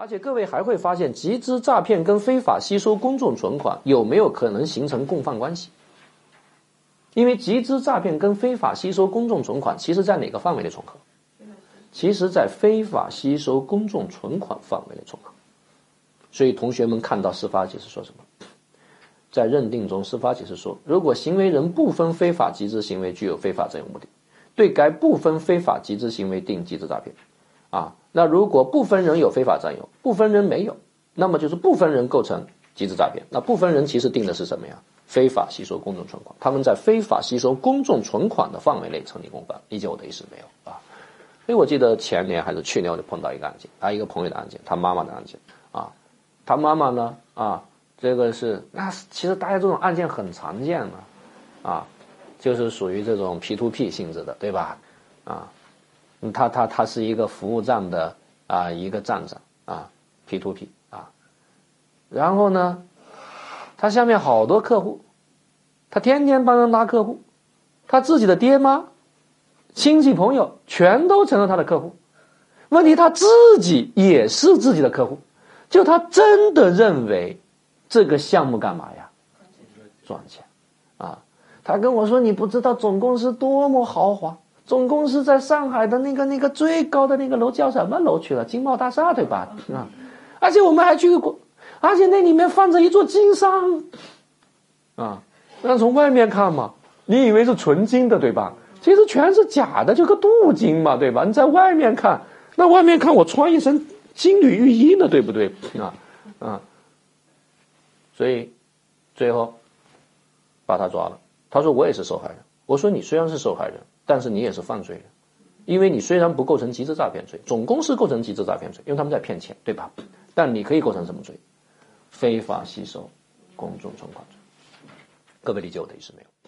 而且各位还会发现，集资诈骗跟非法吸收公众存款有没有可能形成共犯关系？因为集资诈骗跟非法吸收公众存款，其实在哪个范围内重合？其实，在非法吸收公众存款范围内重合。所以，同学们看到司法解释说什么？在认定中，司法解释说，如果行为人部分非法集资行为具有非法占有目的，对该部分非法集资行为定集资诈骗。啊，那如果部分人有非法占有，部分人没有，那么就是部分人构成集资诈骗。那部分人其实定的是什么呀？非法吸收公众存款，他们在非法吸收公众存款的范围内成立共犯，理解我的意思没有啊？所以我记得前年还是去年我就碰到一个案件，啊，一个朋友的案件，他妈妈的案件，啊，他妈妈呢，啊，这个是那其实大家这种案件很常见嘛，啊，就是属于这种 P to P 性质的，对吧？啊，他他他是一个服务站的啊一个站长啊 P to P 啊，然后呢？他下面好多客户，他天天帮人拉客户，他自己的爹妈、亲戚朋友全都成了他的客户。问题他自己也是自己的客户，就他真的认为这个项目干嘛呀？赚钱啊！他跟我说：“你不知道总公司多么豪华，总公司在上海的那个那个最高的那个楼叫什么楼去了？金茂大厦对吧？啊！而且我们还去过。”而且那里面放着一座金山，啊，那从外面看嘛，你以为是纯金的对吧？其实全是假的，就个镀金嘛，对吧？你在外面看，那外面看我穿一身金缕玉衣呢，对不对？啊，啊，所以最后把他抓了。他说我也是受害人。我说你虽然是受害人，但是你也是犯罪人，因为你虽然不构成集资诈骗罪，总公司构成集资诈骗罪，因为他们在骗钱，对吧？但你可以构成什么罪？非法吸收公众存款罪，各位理解我的意思没有？